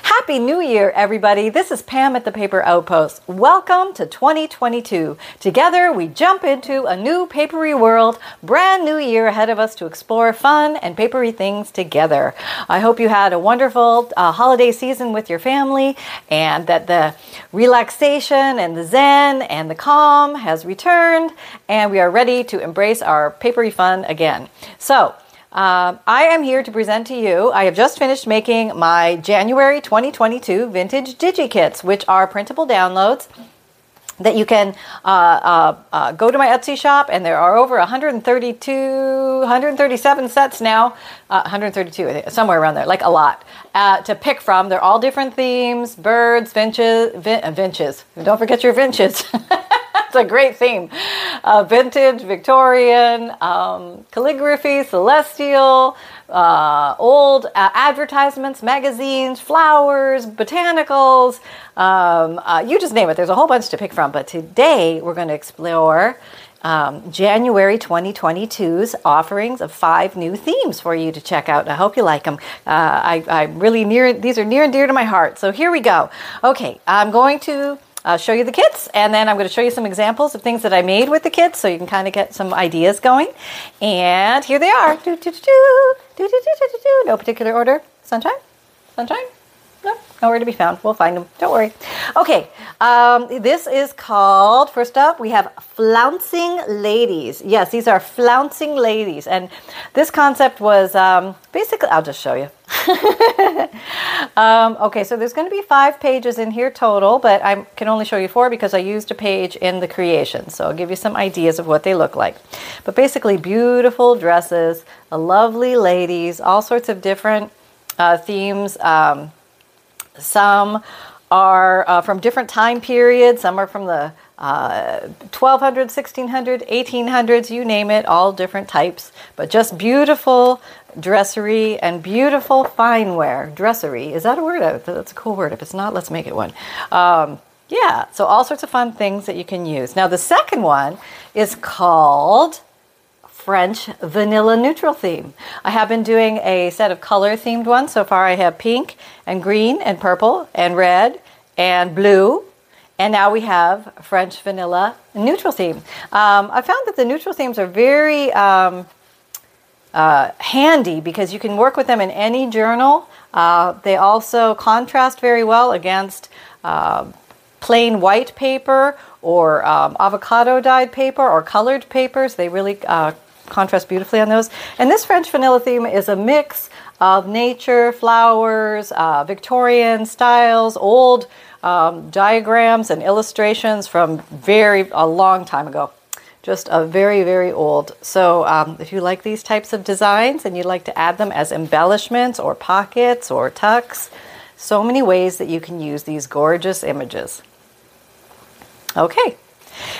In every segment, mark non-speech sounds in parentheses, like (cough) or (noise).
Happy New Year, everybody. This is Pam at the Paper Outpost. Welcome to 2022. Together, we jump into a new papery world, brand new year ahead of us to explore fun and papery things together. I hope you had a wonderful uh, holiday season with your family and that the relaxation and the zen and the calm has returned and we are ready to embrace our papery fun again. So, um, I am here to present to you. I have just finished making my January 2022 vintage DigiKits, which are printable downloads that you can uh, uh, uh, go to my Etsy shop, and there are over 132, 137 sets now, uh, 132, somewhere around there, like a lot uh, to pick from. They're all different themes: birds, vinches, vin- uh, vinches. Don't forget your vinches. (laughs) it's a great theme. Uh, vintage, Victorian, um, calligraphy, celestial, uh, old uh, advertisements, magazines, flowers, botanicals, um, uh, you just name it. There's a whole bunch to pick from. But today we're going to explore um, January 2022's offerings of five new themes for you to check out. I hope you like them. Uh, I, I really near these are near and dear to my heart. So here we go. Okay, I'm going to uh, show you the kits, and then I'm going to show you some examples of things that I made with the kits, so you can kind of get some ideas going. And here they are. Do, do, do, no particular order. Sunshine, sunshine. No, nowhere to be found. We'll find them. Don't worry. Okay, um, this is called, first up, we have Flouncing Ladies. Yes, these are flouncing ladies. And this concept was um, basically, I'll just show you. (laughs) um, okay, so there's going to be five pages in here total, but I can only show you four because I used a page in the creation. So I'll give you some ideas of what they look like. But basically, beautiful dresses, lovely ladies, all sorts of different uh, themes. Um, some are uh, from different time periods. Some are from the uh, 1200, 1600, 1800s, you name it, all different types. But just beautiful dressery and beautiful fineware. Dressery, is that a word? That's a cool word. If it's not, let's make it one. Um, yeah, so all sorts of fun things that you can use. Now, the second one is called French vanilla neutral theme. I have been doing a set of color themed ones. So far, I have pink and green and purple and red and blue. And now we have French vanilla neutral theme. Um, I found that the neutral themes are very um, uh, handy because you can work with them in any journal. Uh, they also contrast very well against uh, plain white paper or um, avocado dyed paper or colored papers. They really uh, contrast beautifully on those. And this French vanilla theme is a mix of nature, flowers, uh, Victorian styles, old um, diagrams and illustrations from very a long time ago. Just a very, very old. So, um, if you like these types of designs and you'd like to add them as embellishments or pockets or tucks, so many ways that you can use these gorgeous images. Okay,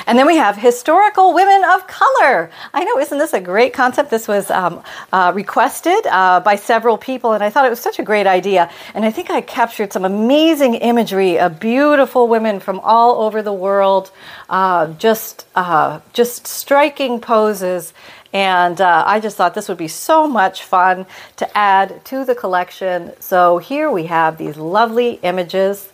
and then we have historical women of color. I know, isn't this a great concept? This was um, uh, requested uh, by several people, and I thought it was such a great idea. And I think I captured some amazing imagery of beautiful women from all over the world, uh, just uh, just striking poses. And uh, I just thought this would be so much fun to add to the collection. So here we have these lovely images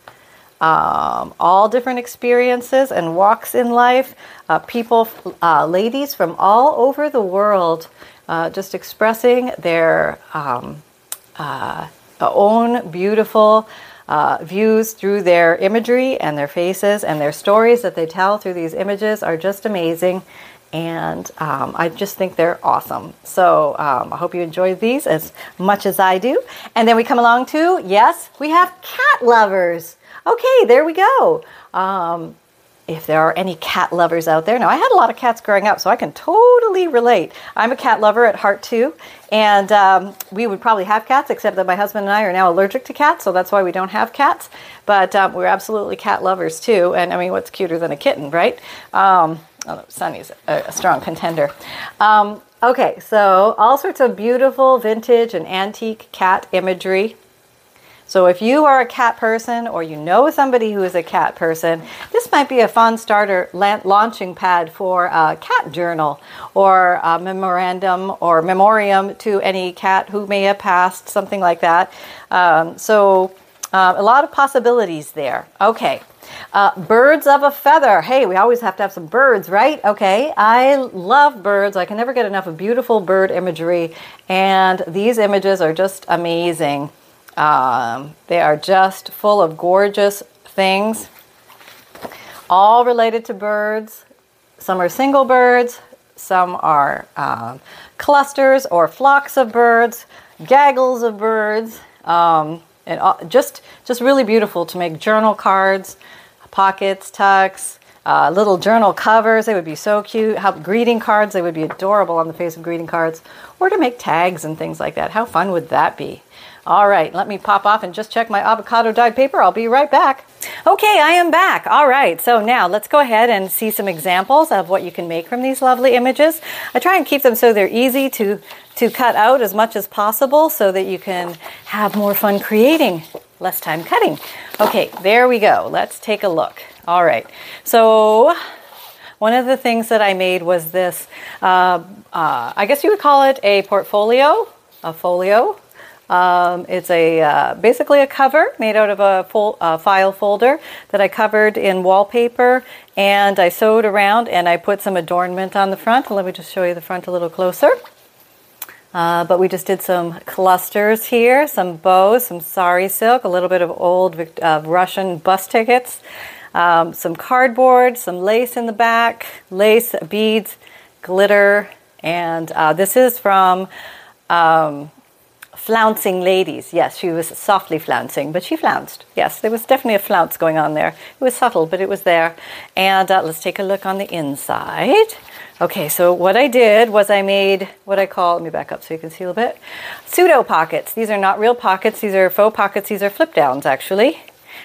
um, all different experiences and walks in life. Uh, people, uh, ladies from all over the world, uh, just expressing their um, uh, own beautiful uh, views through their imagery and their faces and their stories that they tell through these images are just amazing. And um, I just think they're awesome. So um, I hope you enjoy these as much as I do. And then we come along to, yes, we have cat lovers. Okay, there we go. Um, if there are any cat lovers out there. Now, I had a lot of cats growing up, so I can totally relate. I'm a cat lover at heart too, and um, we would probably have cats, except that my husband and I are now allergic to cats, so that's why we don't have cats. But um, we're absolutely cat lovers too, and I mean, what's cuter than a kitten, right? Um, oh, Sunny's a, a strong contender. Um, okay, so all sorts of beautiful vintage and antique cat imagery so if you are a cat person or you know somebody who is a cat person, this might be a fun starter launching pad for a cat journal or a memorandum or memoriam to any cat who may have passed, something like that. Um, so uh, a lot of possibilities there. Okay. Uh, birds of a feather. Hey, we always have to have some birds, right? Okay, I love birds. I can never get enough of beautiful bird imagery, and these images are just amazing. Um, they are just full of gorgeous things, all related to birds. Some are single birds, some are um, clusters or flocks of birds, gaggles of birds, um, and all, just just really beautiful to make journal cards, pockets, tucks, uh, little journal covers. They would be so cute. How greeting cards. They would be adorable on the face of greeting cards, or to make tags and things like that. How fun would that be? All right, let me pop off and just check my avocado dyed paper. I'll be right back. Okay, I am back. All right, so now let's go ahead and see some examples of what you can make from these lovely images. I try and keep them so they're easy to, to cut out as much as possible so that you can have more fun creating, less time cutting. Okay, there we go. Let's take a look. All right, so one of the things that I made was this, uh, uh, I guess you would call it a portfolio, a folio, um, it's a uh, basically a cover made out of a full, uh, file folder that I covered in wallpaper and I sewed around and I put some adornment on the front. Let me just show you the front a little closer. Uh, but we just did some clusters here, some bows, some sari silk, a little bit of old uh, Russian bus tickets, um, some cardboard, some lace in the back, lace, beads, glitter, and uh, this is from um, flouncing ladies. Yes, she was softly flouncing, but she flounced. Yes, there was definitely a flounce going on there. It was subtle, but it was there. And uh, let's take a look on the inside. Okay, so what I did was I made what I call, let me back up so you can see a little bit, pseudo pockets. These are not real pockets, these are faux pockets, these are flip downs actually.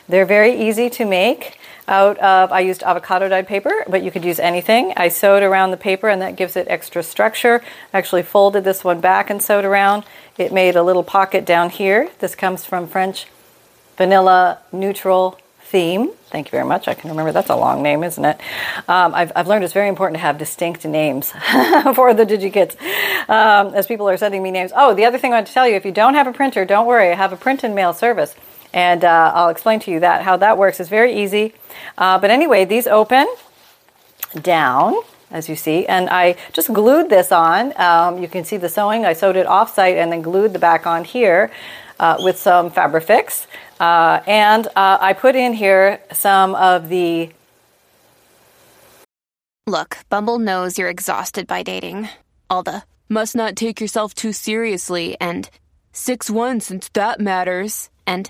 They're very easy to make out of, I used avocado dyed paper, but you could use anything. I sewed around the paper and that gives it extra structure. I actually folded this one back and sewed around. It made a little pocket down here. This comes from French Vanilla Neutral Theme. Thank you very much. I can remember that's a long name, isn't it? Um, I've, I've learned it's very important to have distinct names (laughs) for the DigiKits um, as people are sending me names. Oh, the other thing I want to tell you if you don't have a printer, don't worry. I have a print and mail service. And uh, I'll explain to you that how that works. It's very easy. Uh, but anyway, these open down as you see. And I just glued this on. Um, you can see the sewing. I sewed it off-site and then glued the back on here uh, with some Fabrifix. Uh, and uh, I put in here some of the... Look, Bumble knows you're exhausted by dating. All the must not take yourself too seriously and 6-1 since that matters. And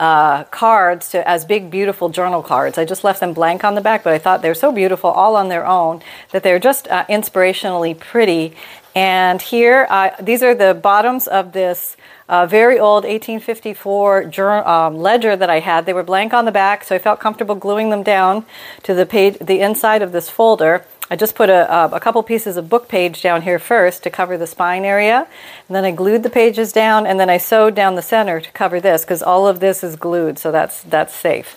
uh, cards to, as big, beautiful journal cards. I just left them blank on the back, but I thought they're so beautiful all on their own that they're just uh, inspirationally pretty. And here, uh, these are the bottoms of this a very old 1854 journal, um, ledger that I had. They were blank on the back, so I felt comfortable gluing them down to the page, the inside of this folder. I just put a, a, couple pieces of book page down here first to cover the spine area, and then I glued the pages down, and then I sewed down the center to cover this because all of this is glued, so that's that's safe.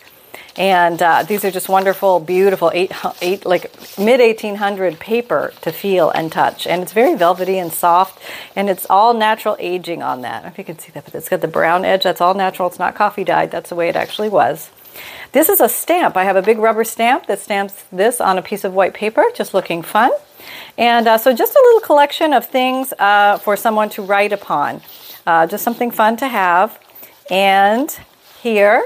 And uh, these are just wonderful, beautiful, eight, eight like mid 1800 paper to feel and touch. And it's very velvety and soft, and it's all natural aging on that. if you can see that, but it's got the brown edge. That's all natural. It's not coffee dyed. That's the way it actually was. This is a stamp. I have a big rubber stamp that stamps this on a piece of white paper, just looking fun. And uh, so, just a little collection of things uh, for someone to write upon. Uh, just something fun to have. And here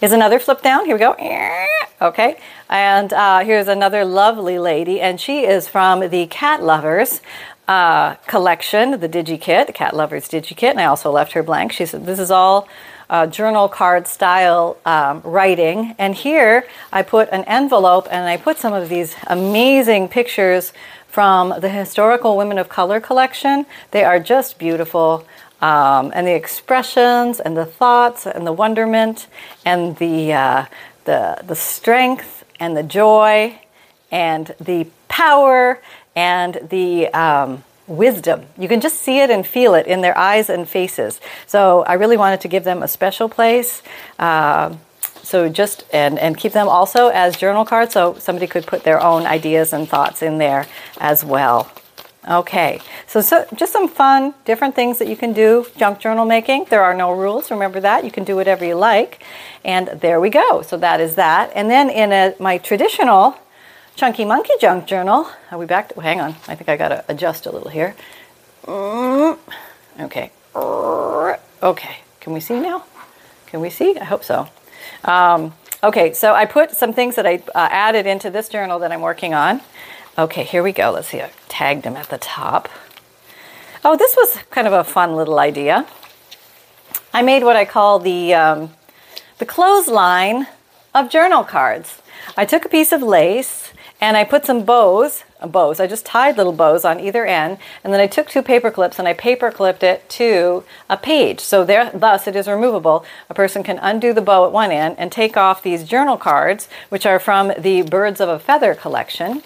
is another flip down. Here we go. (laughs) Okay. And uh, here's another lovely lady, and she is from the Cat Lovers uh, collection, the DigiKit, the Cat Lovers DigiKit. And I also left her blank. She said, This is all uh, journal card style um, writing. And here I put an envelope and I put some of these amazing pictures from the Historical Women of Color collection. They are just beautiful. Um, and the expressions and the thoughts and the wonderment and the, uh, the, the strength and the joy and the power and the um, wisdom. You can just see it and feel it in their eyes and faces. So I really wanted to give them a special place. Uh, so just and and keep them also as journal cards, so somebody could put their own ideas and thoughts in there as well. Okay, so, so just some fun, different things that you can do junk journal making. There are no rules, remember that. You can do whatever you like. And there we go. So that is that. And then in a, my traditional Chunky Monkey Junk Journal. Are we back? To, hang on. I think I got to adjust a little here. Mm, okay. Okay. Can we see now? Can we see? I hope so. Um, okay, so I put some things that I uh, added into this journal that I'm working on. Okay, here we go. Let's see. I tagged them at the top. Oh, this was kind of a fun little idea. I made what I call the um, the clothesline of journal cards. I took a piece of lace and I put some bows, uh, bows. I just tied little bows on either end, and then I took two paper clips and I paper clipped it to a page. So there, thus it is removable. A person can undo the bow at one end and take off these journal cards, which are from the Birds of a Feather collection.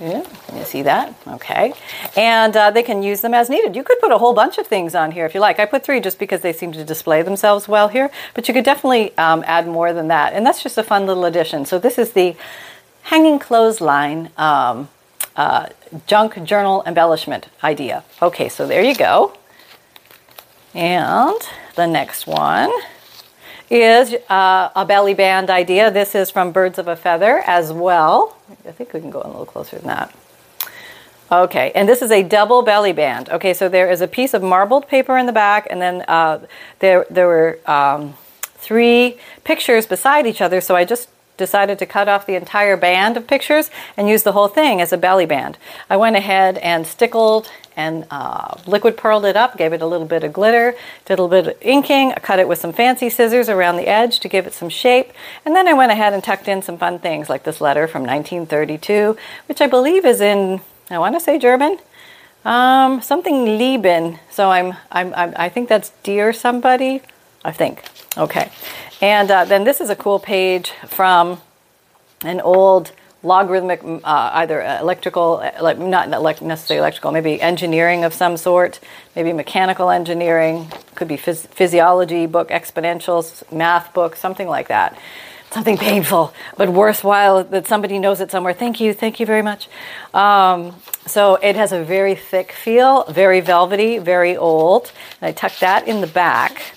Yeah, can you see that? Okay. And uh, they can use them as needed. You could put a whole bunch of things on here if you like. I put three just because they seem to display themselves well here, but you could definitely um, add more than that. And that's just a fun little addition. So this is the hanging clothesline um, uh, junk journal embellishment idea. Okay, so there you go. And the next one is uh, a belly band idea. This is from Birds of a Feather as well. I think we can go a little closer than that. Okay, and this is a double belly band. Okay, so there is a piece of marbled paper in the back, and then uh, there there were um, three pictures beside each other. So I just decided to cut off the entire band of pictures and use the whole thing as a belly band. I went ahead and stickled and uh, liquid pearled it up, gave it a little bit of glitter, did a little bit of inking, I cut it with some fancy scissors around the edge to give it some shape, and then I went ahead and tucked in some fun things like this letter from 1932, which I believe is in, I want to say German. Um, something Lieben. So I'm, I'm, I'm, I think that's dear somebody. I think. Okay. And uh, then this is a cool page from an old logarithmic, uh, either electrical, like not necessarily electrical, maybe engineering of some sort, maybe mechanical engineering, could be phys- physiology book, exponentials, math book, something like that. Something painful but worthwhile that somebody knows it somewhere. Thank you, thank you very much. Um, so it has a very thick feel, very velvety, very old. And I tucked that in the back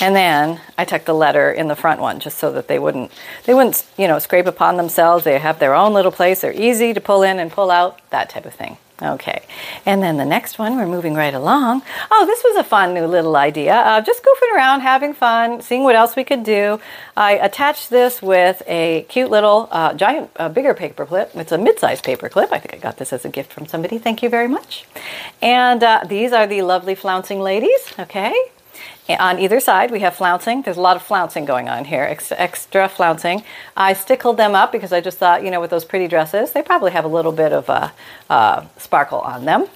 and then I tucked the letter in the front one just so that they wouldn't they wouldn't, you know, scrape upon themselves. They have their own little place. They're easy to pull in and pull out, that type of thing. Okay. And then the next one, we're moving right along. Oh, this was a fun new little idea. Uh, just goofing around, having fun, seeing what else we could do. I attached this with a cute little uh, giant, uh, bigger paper clip. It's a mid-sized paper clip. I think I got this as a gift from somebody. Thank you very much. And uh, these are the lovely flouncing ladies. Okay. On either side, we have flouncing. There's a lot of flouncing going on here, ex- extra flouncing. I stickled them up because I just thought, you know, with those pretty dresses, they probably have a little bit of a, uh, sparkle on them.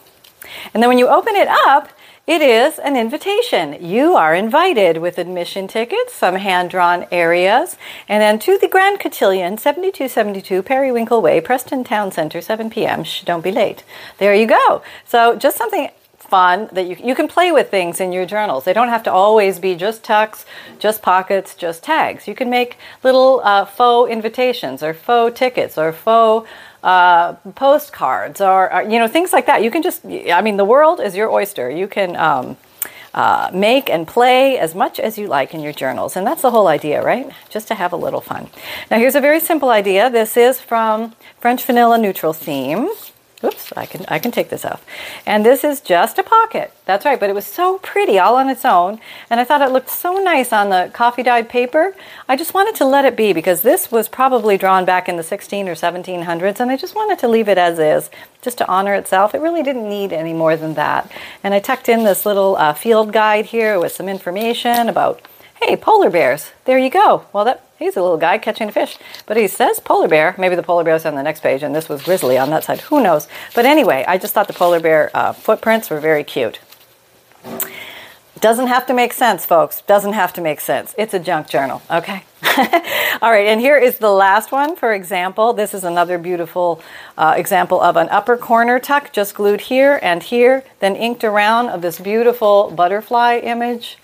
And then when you open it up, it is an invitation. You are invited with admission tickets, some hand drawn areas, and then to the Grand Cotillion, 7272 Periwinkle Way, Preston Town Center, 7 p.m. Shh, don't be late. There you go. So just something fun that you, you can play with things in your journals. They don't have to always be just tucks, just pockets, just tags. You can make little uh, faux invitations or faux tickets or faux uh, postcards or, or, you know things like that. You can just I mean the world is your oyster. You can um, uh, make and play as much as you like in your journals, and that's the whole idea, right? Just to have a little fun. Now here's a very simple idea. This is from French Vanilla Neutral Theme. Oops, I can I can take this off. And this is just a pocket. That's right, but it was so pretty all on its own, and I thought it looked so nice on the coffee dyed paper. I just wanted to let it be because this was probably drawn back in the 16 or 1700s, and I just wanted to leave it as is, just to honor itself. It really didn't need any more than that. And I tucked in this little uh, field guide here with some information about hey, polar bears. There you go. Well, that he's a little guy catching a fish, but he says polar bear. Maybe the polar bear's on the next page, and this was grizzly on that side. Who knows? But anyway, I just thought the polar bear uh, footprints were very cute. Doesn't have to make sense, folks. Doesn't have to make sense. It's a junk journal, okay? (laughs) All right, and here is the last one, for example. This is another beautiful uh, example of an upper corner tuck just glued here and here, then inked around of this beautiful butterfly image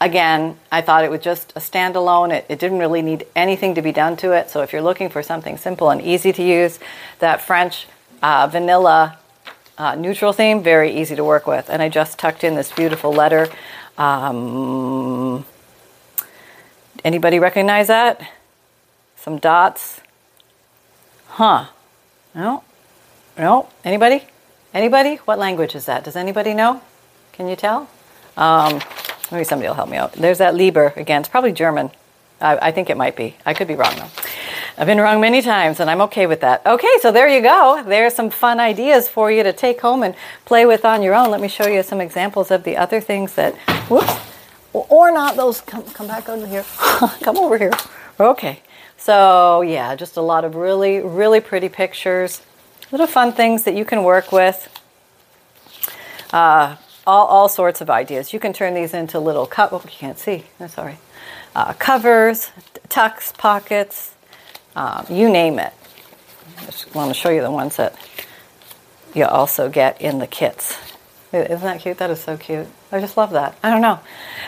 again, I thought it was just a standalone. It, it, didn't really need anything to be done to it. So if you're looking for something simple and easy to use, that French uh, vanilla uh, neutral theme, very easy to work with. And I just tucked in this beautiful letter. Um, anybody recognize that? Some dots. Huh. No? No? Anybody? Anybody? What language is that? Does anybody know? Can you tell? Um, Maybe somebody will help me out. There's that Liber again. It's probably German. I, I think it might be. I could be wrong though. I've been wrong many times and I'm okay with that. Okay, so there you go. There's some fun ideas for you to take home and play with on your own. Let me show you some examples of the other things that, whoops, or not those, come, come back over here. (laughs) come over here. Okay, so yeah, just a lot of really, really pretty pictures. Little fun things that you can work with. Uh, all, all sorts of ideas. You can turn these into little cup. Oh, you can't see. I'm sorry. Uh, covers, tucks, pockets, um, you name it. I just want to show you the ones that you also get in the kits. Isn't that cute? That is so cute. I just love that. I don't know.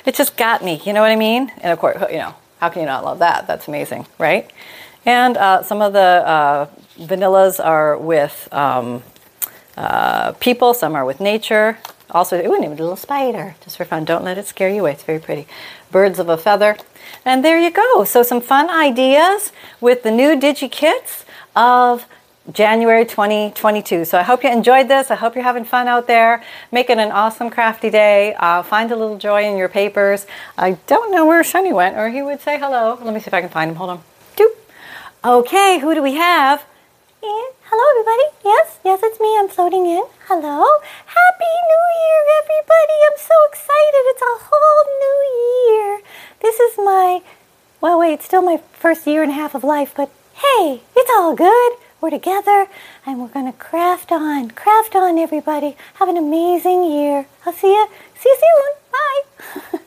It just got me. You know what I mean? And of course, you know, how can you not love that? That's amazing, right? And uh, some of the uh, vanillas are with um, uh, people, some are with nature. Also, ooh, even a little spider, just for fun. Don't let it scare you away. It's very pretty. Birds of a feather. And there you go. So some fun ideas with the new DigiKits of January 2022. So I hope you enjoyed this. I hope you're having fun out there. Make it an awesome crafty day. Uh, find a little joy in your papers. I don't know where Shiny went, or he would say hello. Let me see if I can find him. Hold on. Doop. Okay, who do we have? Hello, everybody. Yes, yes, it's me. I'm floating in. Hello. Happy New Year, everybody. I'm so excited. It's a whole new year. This is my, well, wait, it's still my first year and a half of life, but hey, it's all good. We're together and we're going to craft on. Craft on, everybody. Have an amazing year. I'll see you. See you soon.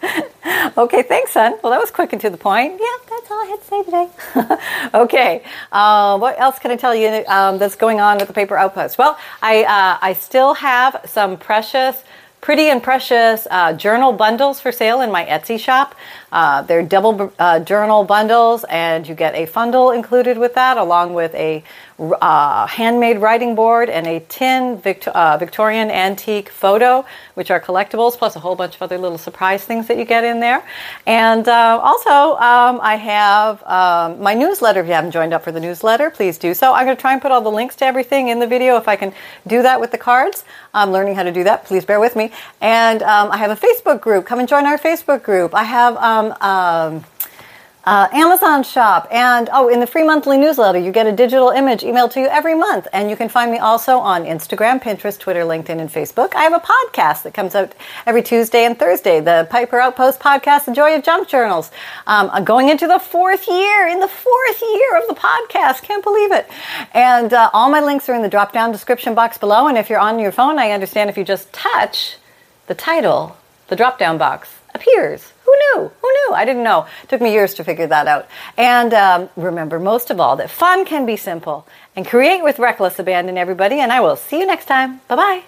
Bye. (laughs) okay, thanks, son. Well, that was quick and to the point. Yeah, that's all I had to say today. (laughs) okay, uh, what else can I tell you um, that's going on with the paper outpost? Well, I uh, I still have some precious pretty and precious uh, journal bundles for sale in my Etsy shop. Uh, they're double uh, journal bundles, and you get a fundle included with that, along with a uh, handmade writing board and a tin Victor- uh, Victorian antique photo, which are collectibles, plus a whole bunch of other little surprise things that you get in there. And uh, also, um, I have um, my newsletter. If you haven't joined up for the newsletter, please do so. I'm going to try and put all the links to everything in the video if I can do that with the cards. I'm learning how to do that. Please bear with me. And um, I have a Facebook group. Come and join our Facebook group. I have um, um, uh, Amazon shop, and oh, in the free monthly newsletter, you get a digital image emailed to you every month. And you can find me also on Instagram, Pinterest, Twitter, LinkedIn, and Facebook. I have a podcast that comes out every Tuesday and Thursday, the Paper Outpost podcast, The Joy of Junk Journals. Um, I'm going into the fourth year, in the fourth year of the podcast. Can't believe it. And uh, all my links are in the drop down description box below. And if you're on your phone, I understand if you just touch the title, the drop down box appears. Who knew? Who knew? I didn't know. It took me years to figure that out. And um, remember, most of all, that fun can be simple. And create with reckless abandon, everybody. And I will see you next time. Bye bye.